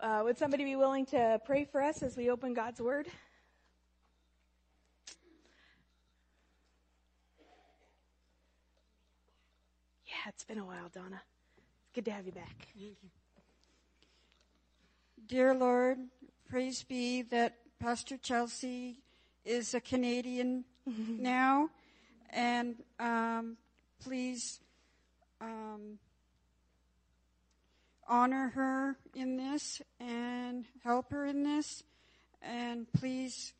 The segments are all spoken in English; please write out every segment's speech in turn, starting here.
Uh, would somebody be willing to pray for us as we open God's Word? Yeah, it's been a while, Donna. It's good to have you back. Dear Lord, praise be that Pastor Chelsea is a Canadian now, and um, please um, honor her in this and help her in this, and please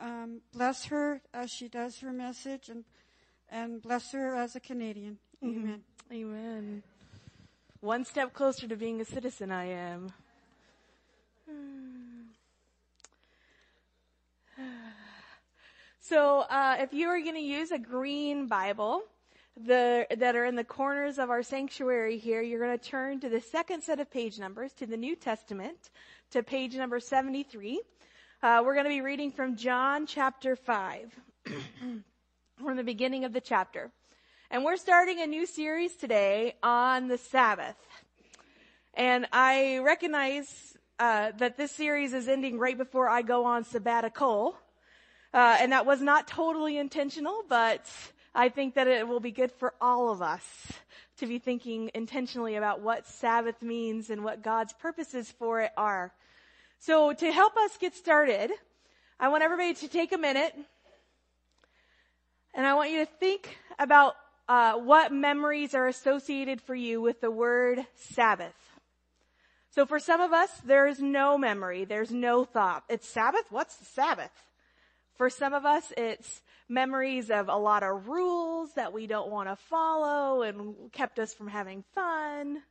um, bless her as she does her message, and and bless her as a Canadian. Amen. Amen. One step closer to being a citizen, I am. So, uh, if you are going to use a green Bible, the, that are in the corners of our sanctuary here, you're going to turn to the second set of page numbers to the New Testament, to page number 73. Uh, we're going to be reading from John chapter 5, from the beginning of the chapter. And we're starting a new series today on the Sabbath. And I recognize uh, that this series is ending right before I go on sabbatical. Uh, and that was not totally intentional, but I think that it will be good for all of us to be thinking intentionally about what Sabbath means and what God's purposes for it are. So to help us get started, I want everybody to take a minute and I want you to think about uh, what memories are associated for you with the word Sabbath. So for some of us, there's no memory, there's no thought. It's Sabbath? What's the Sabbath? For some of us, it's memories of a lot of rules that we don't want to follow and kept us from having fun.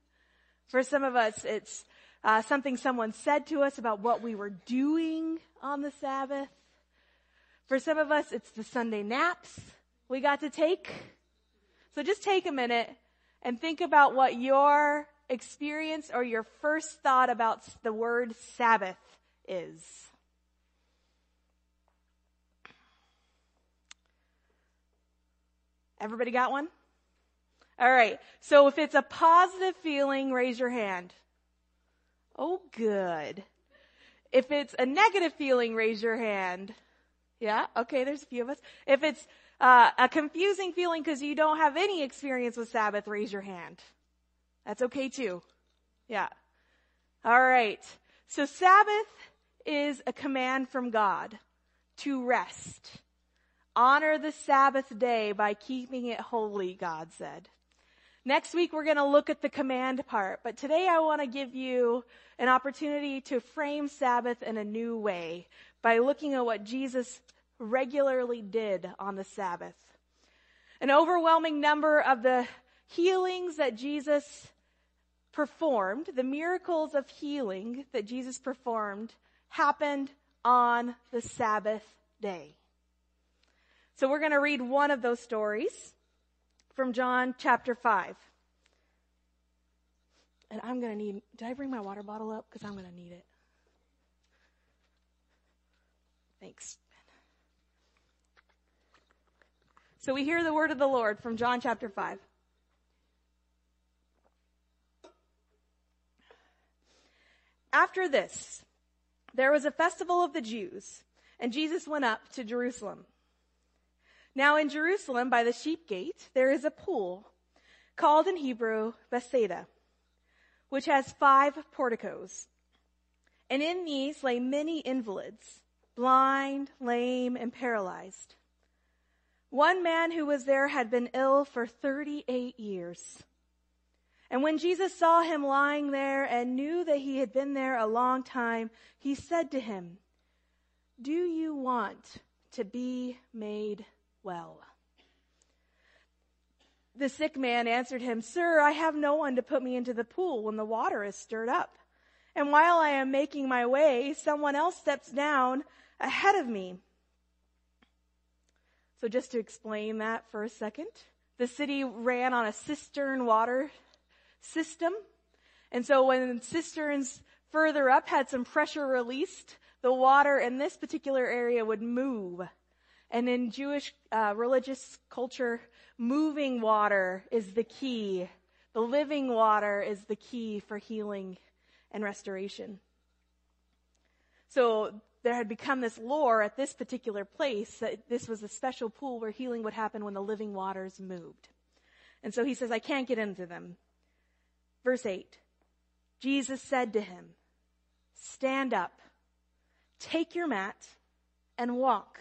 For some of us, it's uh, something someone said to us about what we were doing on the Sabbath. For some of us, it's the Sunday naps we got to take. So just take a minute and think about what your experience or your first thought about the word Sabbath is. Everybody got one? All right. So if it's a positive feeling, raise your hand. Oh, good. If it's a negative feeling, raise your hand. Yeah. Okay. There's a few of us. If it's uh, a confusing feeling because you don't have any experience with Sabbath, raise your hand. That's okay too. Yeah. All right. So Sabbath is a command from God to rest. Honor the Sabbath day by keeping it holy, God said. Next week we're going to look at the command part, but today I want to give you an opportunity to frame Sabbath in a new way by looking at what Jesus regularly did on the Sabbath. An overwhelming number of the healings that Jesus performed, the miracles of healing that Jesus performed happened on the Sabbath day. So we're going to read one of those stories from John chapter 5. And I'm going to need, did I bring my water bottle up? Because I'm going to need it. Thanks. So we hear the word of the Lord from John chapter 5. After this, there was a festival of the Jews, and Jesus went up to Jerusalem. Now in Jerusalem by the sheep gate, there is a pool called in Hebrew Bethsaida, which has five porticos. And in these lay many invalids, blind, lame, and paralyzed. One man who was there had been ill for 38 years. And when Jesus saw him lying there and knew that he had been there a long time, he said to him, Do you want to be made well. The sick man answered him, Sir, I have no one to put me into the pool when the water is stirred up. And while I am making my way, someone else steps down ahead of me. So just to explain that for a second, the city ran on a cistern water system. And so when cisterns further up had some pressure released, the water in this particular area would move and in Jewish uh, religious culture, moving water is the key. The living water is the key for healing and restoration. So there had become this lore at this particular place that this was a special pool where healing would happen when the living waters moved. And so he says, I can't get into them. Verse 8. Jesus said to him, stand up, take your mat, and walk.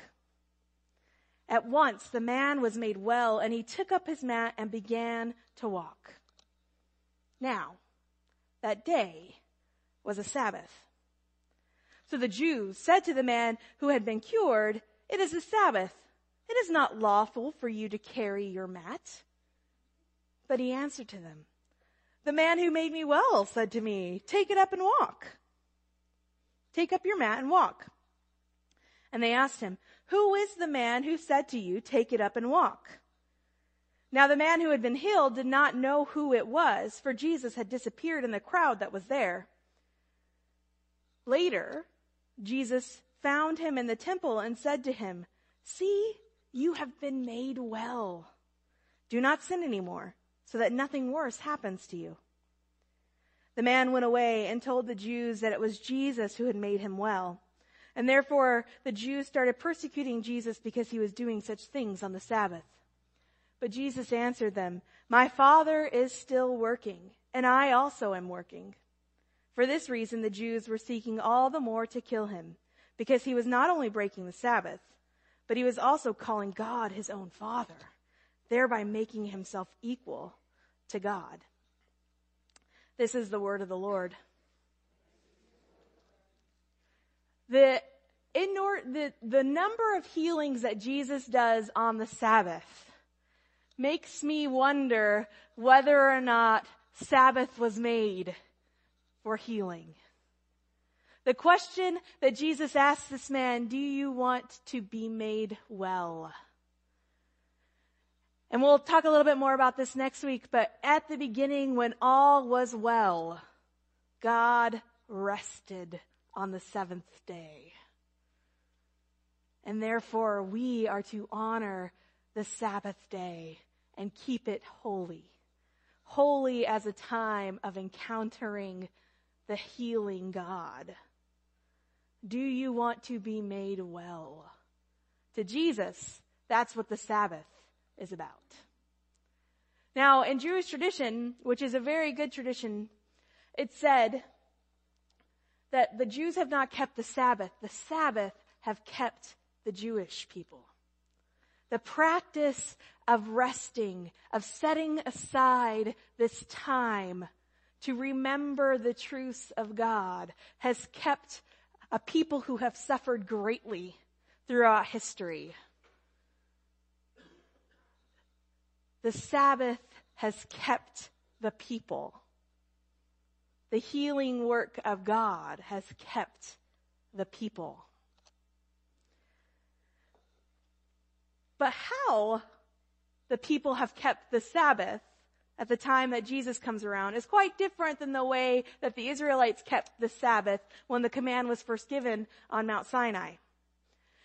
At once the man was made well, and he took up his mat and began to walk. Now, that day was a Sabbath. So the Jews said to the man who had been cured, It is a Sabbath. It is not lawful for you to carry your mat. But he answered to them, The man who made me well said to me, Take it up and walk. Take up your mat and walk. And they asked him, Who is the man who said to you, Take it up and walk? Now the man who had been healed did not know who it was, for Jesus had disappeared in the crowd that was there. Later, Jesus found him in the temple and said to him, See, you have been made well. Do not sin anymore, so that nothing worse happens to you. The man went away and told the Jews that it was Jesus who had made him well. And therefore the Jews started persecuting Jesus because he was doing such things on the Sabbath. But Jesus answered them, My Father is still working, and I also am working. For this reason, the Jews were seeking all the more to kill him, because he was not only breaking the Sabbath, but he was also calling God his own Father, thereby making himself equal to God. This is the word of the Lord. The, inor- the, the number of healings that Jesus does on the Sabbath makes me wonder whether or not Sabbath was made for healing. The question that Jesus asked this man, do you want to be made well? And we'll talk a little bit more about this next week, but at the beginning when all was well, God rested on the seventh day. And therefore we are to honor the Sabbath day and keep it holy. Holy as a time of encountering the healing God? Do you want to be made well? To Jesus, that's what the Sabbath is about. Now, in Jewish tradition, which is a very good tradition, it said that the Jews have not kept the Sabbath. The Sabbath have kept the Jewish people. The practice of resting, of setting aside this time to remember the truths of God has kept a people who have suffered greatly throughout history. The Sabbath has kept the people. The healing work of God has kept the people. But how the people have kept the Sabbath at the time that Jesus comes around is quite different than the way that the Israelites kept the Sabbath when the command was first given on Mount Sinai.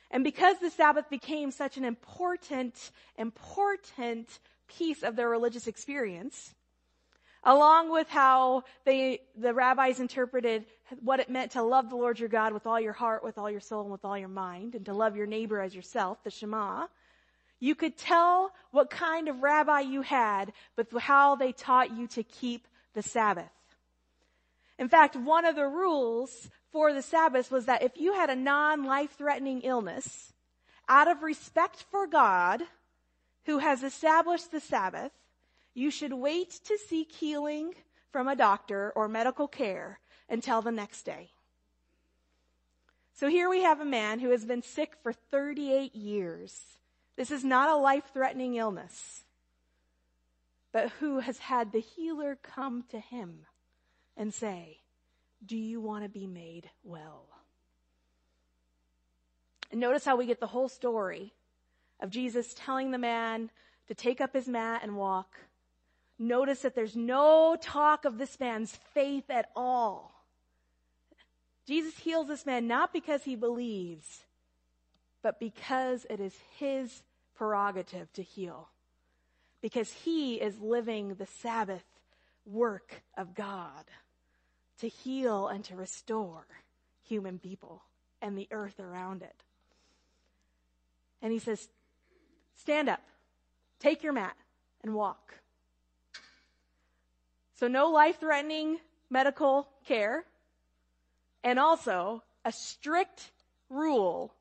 And because the Sabbath became such an important, important piece of their religious experience, along with how they, the rabbis interpreted what it meant to love the Lord your God with all your heart, with all your soul, and with all your mind, and to love your neighbor as yourself, the Shema, you could tell what kind of rabbi you had, but how they taught you to keep the Sabbath. In fact, one of the rules for the Sabbath was that if you had a non-life threatening illness, out of respect for God, who has established the Sabbath, you should wait to seek healing from a doctor or medical care until the next day. So here we have a man who has been sick for 38 years this is not a life threatening illness, but who has had the healer come to him and say, Do you want to be made well? And notice how we get the whole story of Jesus telling the man to take up his mat and walk. Notice that there's no talk of this man's faith at all. Jesus heals this man not because he believes, but because it is his prerogative to heal. Because he is living the Sabbath work of God to heal and to restore human people and the earth around it. And he says, stand up, take your mat and walk. So no life threatening medical care and also a strict rule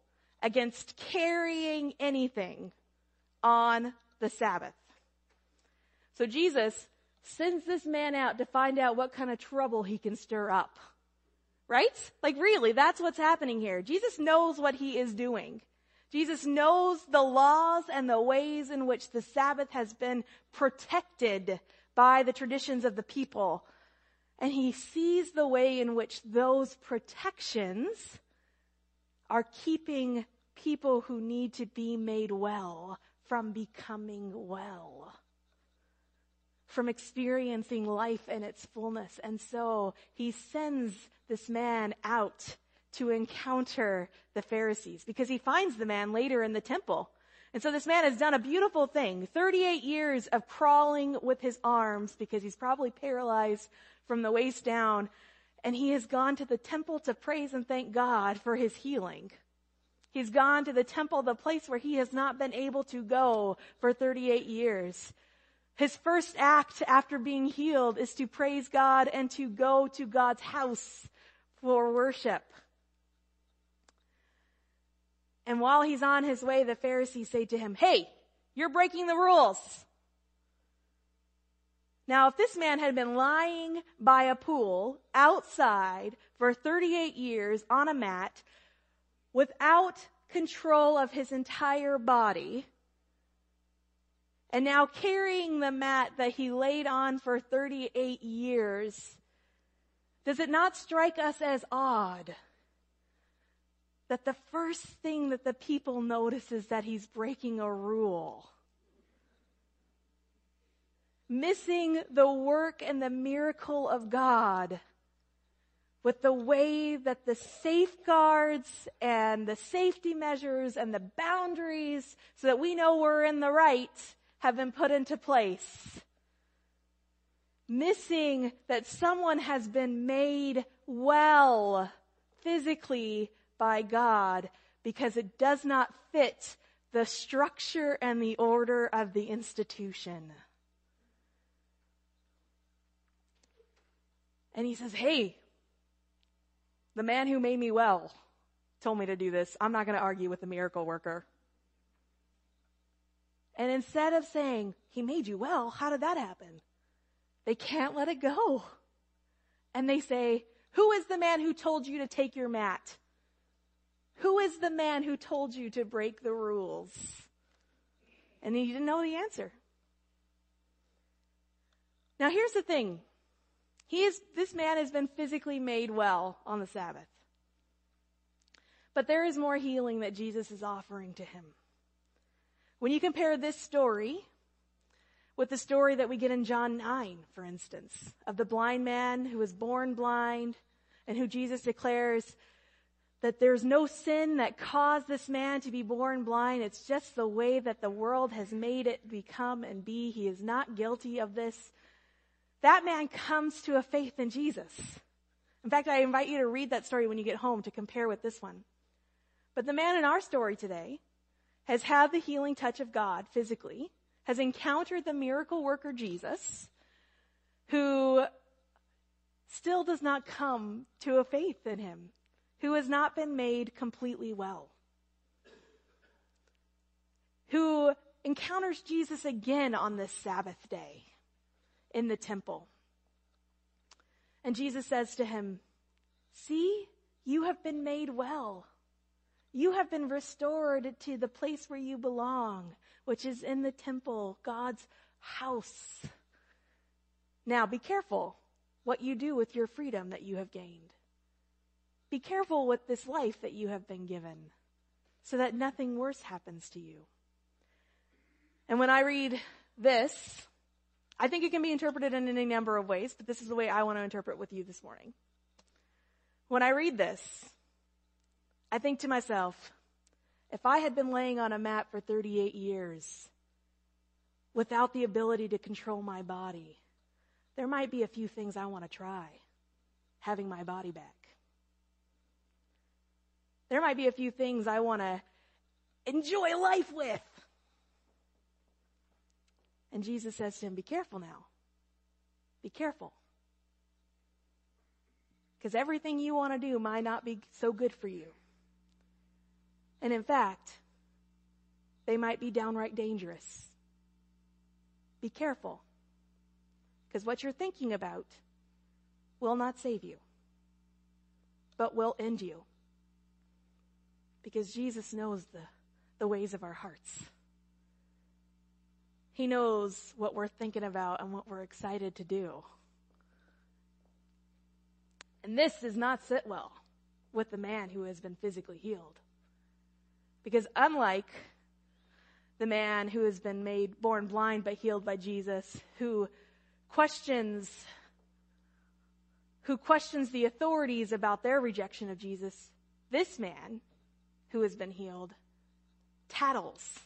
against carrying anything on the Sabbath. So Jesus sends this man out to find out what kind of trouble he can stir up. Right? Like really, that's what's happening here. Jesus knows what he is doing. Jesus knows the laws and the ways in which the Sabbath has been protected by the traditions of the people. And he sees the way in which those protections are keeping people who need to be made well from becoming well, from experiencing life in its fullness. And so he sends this man out to encounter the Pharisees because he finds the man later in the temple. And so this man has done a beautiful thing. 38 years of crawling with his arms because he's probably paralyzed from the waist down. And he has gone to the temple to praise and thank God for his healing. He's gone to the temple, the place where he has not been able to go for 38 years. His first act after being healed is to praise God and to go to God's house for worship. And while he's on his way, the Pharisees say to him, Hey, you're breaking the rules. Now, if this man had been lying by a pool outside for 38 years on a mat, without control of his entire body, and now carrying the mat that he laid on for 38 years, does it not strike us as odd that the first thing that the people notice is that he's breaking a rule? Missing the work and the miracle of God with the way that the safeguards and the safety measures and the boundaries so that we know we're in the right have been put into place. Missing that someone has been made well physically by God because it does not fit the structure and the order of the institution. And he says, Hey, the man who made me well told me to do this. I'm not going to argue with the miracle worker. And instead of saying, he made you well, how did that happen? They can't let it go. And they say, who is the man who told you to take your mat? Who is the man who told you to break the rules? And he didn't know the answer. Now here's the thing. He is, this man has been physically made well on the Sabbath. But there is more healing that Jesus is offering to him. When you compare this story with the story that we get in John 9, for instance, of the blind man who was born blind and who Jesus declares that there's no sin that caused this man to be born blind. It's just the way that the world has made it become and be. He is not guilty of this that man comes to a faith in Jesus. In fact, I invite you to read that story when you get home to compare with this one. But the man in our story today has had the healing touch of God physically, has encountered the miracle worker Jesus, who still does not come to a faith in him, who has not been made completely well, who encounters Jesus again on this Sabbath day in the temple. And Jesus says to him, see, you have been made well. You have been restored to the place where you belong, which is in the temple, God's house. Now be careful what you do with your freedom that you have gained. Be careful with this life that you have been given so that nothing worse happens to you. And when I read this, I think it can be interpreted in any number of ways, but this is the way I want to interpret with you this morning. When I read this, I think to myself, if I had been laying on a mat for 38 years without the ability to control my body, there might be a few things I want to try. having my body back. There might be a few things I want to enjoy life with. And Jesus says to him, Be careful now. Be careful. Because everything you want to do might not be so good for you. And in fact, they might be downright dangerous. Be careful. Because what you're thinking about will not save you, but will end you. Because Jesus knows the, the ways of our hearts. He knows what we're thinking about and what we're excited to do. And this does not sit well with the man who has been physically healed. Because unlike the man who has been made born blind but healed by Jesus, who questions who questions the authorities about their rejection of Jesus, this man who has been healed tattles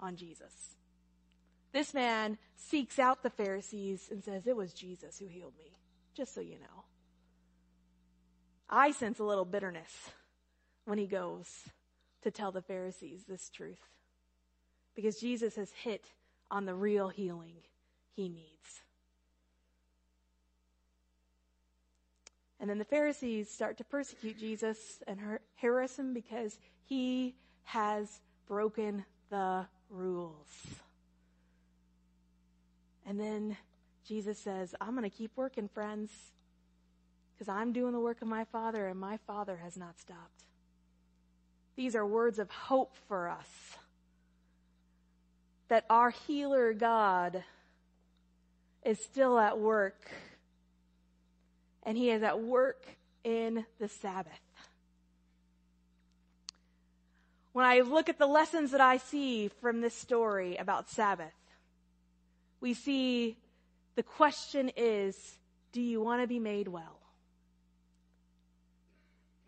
on Jesus. This man seeks out the Pharisees and says, It was Jesus who healed me, just so you know. I sense a little bitterness when he goes to tell the Pharisees this truth because Jesus has hit on the real healing he needs. And then the Pharisees start to persecute Jesus and harass him because he has broken the rules. And then Jesus says, I'm going to keep working, friends, because I'm doing the work of my Father, and my Father has not stopped. These are words of hope for us that our healer God is still at work and he is at work in the Sabbath. When I look at the lessons that I see from this story about Sabbath, we see the question is, do you want to be made well?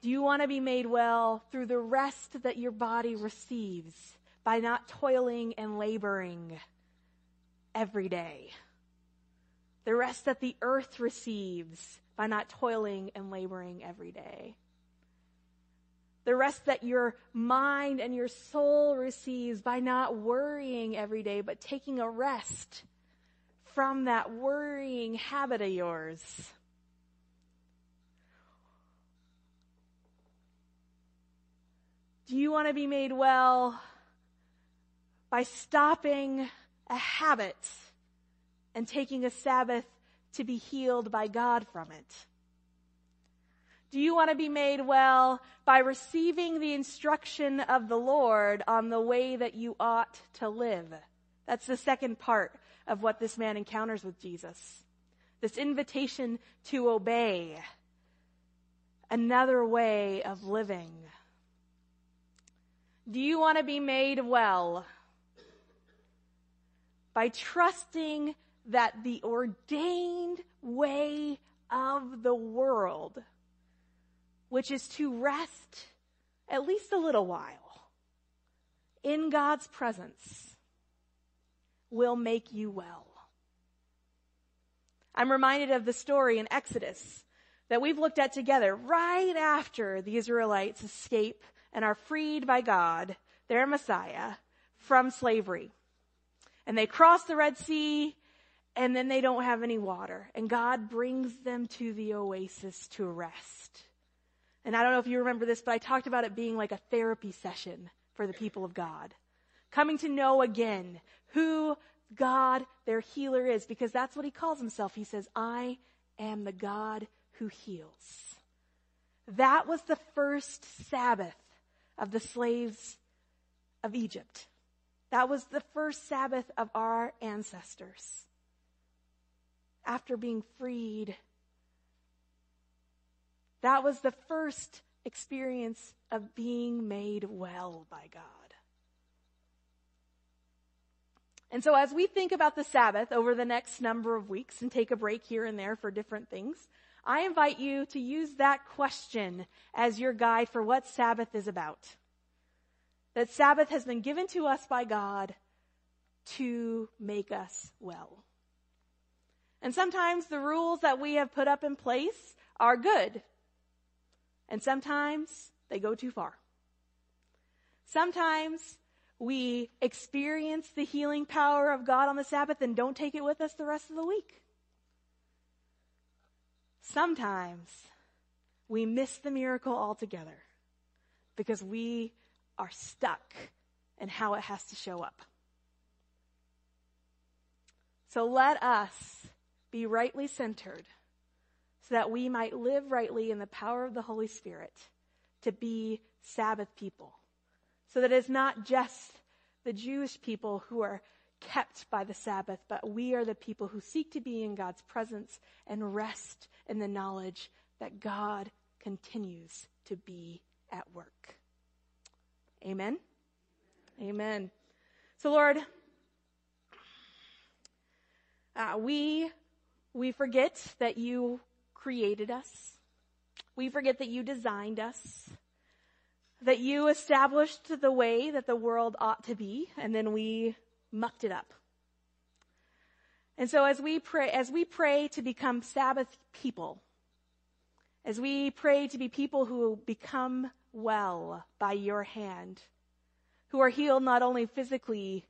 Do you want to be made well through the rest that your body receives by not toiling and laboring every day? The rest that the earth receives by not toiling and laboring every day. The rest that your mind and your soul receives by not worrying every day, but taking a rest from that worrying habit of yours. Do you want to be made well by stopping a habit and taking a Sabbath to be healed by God from it? Do you want to be made well by receiving the instruction of the Lord on the way that you ought to live? That's the second part of what this man encounters with Jesus. This invitation to obey. Another way of living. Do you want to be made well by trusting that the ordained way of the world, which is to rest at least a little while in God's presence, will make you well. I'm reminded of the story in Exodus that we've looked at together right after the Israelites escape and are freed by God, their Messiah, from slavery. And they cross the Red Sea and then they don't have any water. And God brings them to the oasis to rest. And I don't know if you remember this, but I talked about it being like a therapy session for the people of God. Coming to know again who God, their healer is, because that's what he calls himself. He says, I am the God who heals. That was the first Sabbath of the slaves of Egypt. That was the first Sabbath of our ancestors after being freed. That was the first experience of being made well by God. And so as we think about the Sabbath over the next number of weeks and take a break here and there for different things, I invite you to use that question as your guide for what Sabbath is about. That Sabbath has been given to us by God to make us well. And sometimes the rules that we have put up in place are good. And sometimes they go too far. Sometimes we experience the healing power of God on the Sabbath and don't take it with us the rest of the week. Sometimes we miss the miracle altogether because we are stuck in how it has to show up. So let us be rightly centered so that we might live rightly in the power of the Holy Spirit to be Sabbath people. So that it's not just the Jewish people who are kept by the Sabbath, but we are the people who seek to be in God's presence and rest in the knowledge that God continues to be at work. Amen. Amen. So Lord, uh, we, we forget that you created us. We forget that you designed us. That you established the way that the world ought to be, and then we mucked it up. And so as we pray, as we pray to become Sabbath people, as we pray to be people who become well by your hand, who are healed not only physically,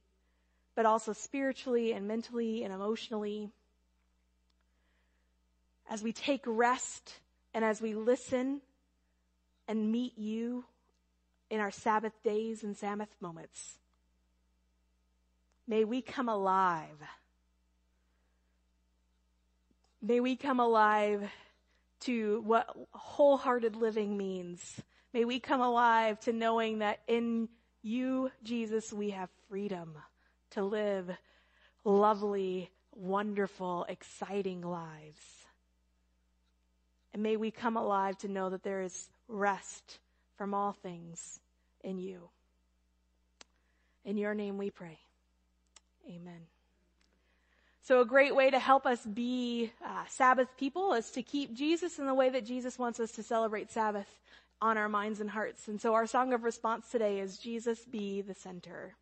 but also spiritually and mentally and emotionally. As we take rest and as we listen and meet you in our Sabbath days and Sabbath moments, may we come alive. May we come alive to what wholehearted living means. May we come alive to knowing that in you, Jesus, we have freedom to live lovely, wonderful, exciting lives. And may we come alive to know that there is rest from all things in you. In your name we pray. Amen. So a great way to help us be uh, Sabbath people is to keep Jesus in the way that Jesus wants us to celebrate Sabbath on our minds and hearts. And so our song of response today is Jesus be the center.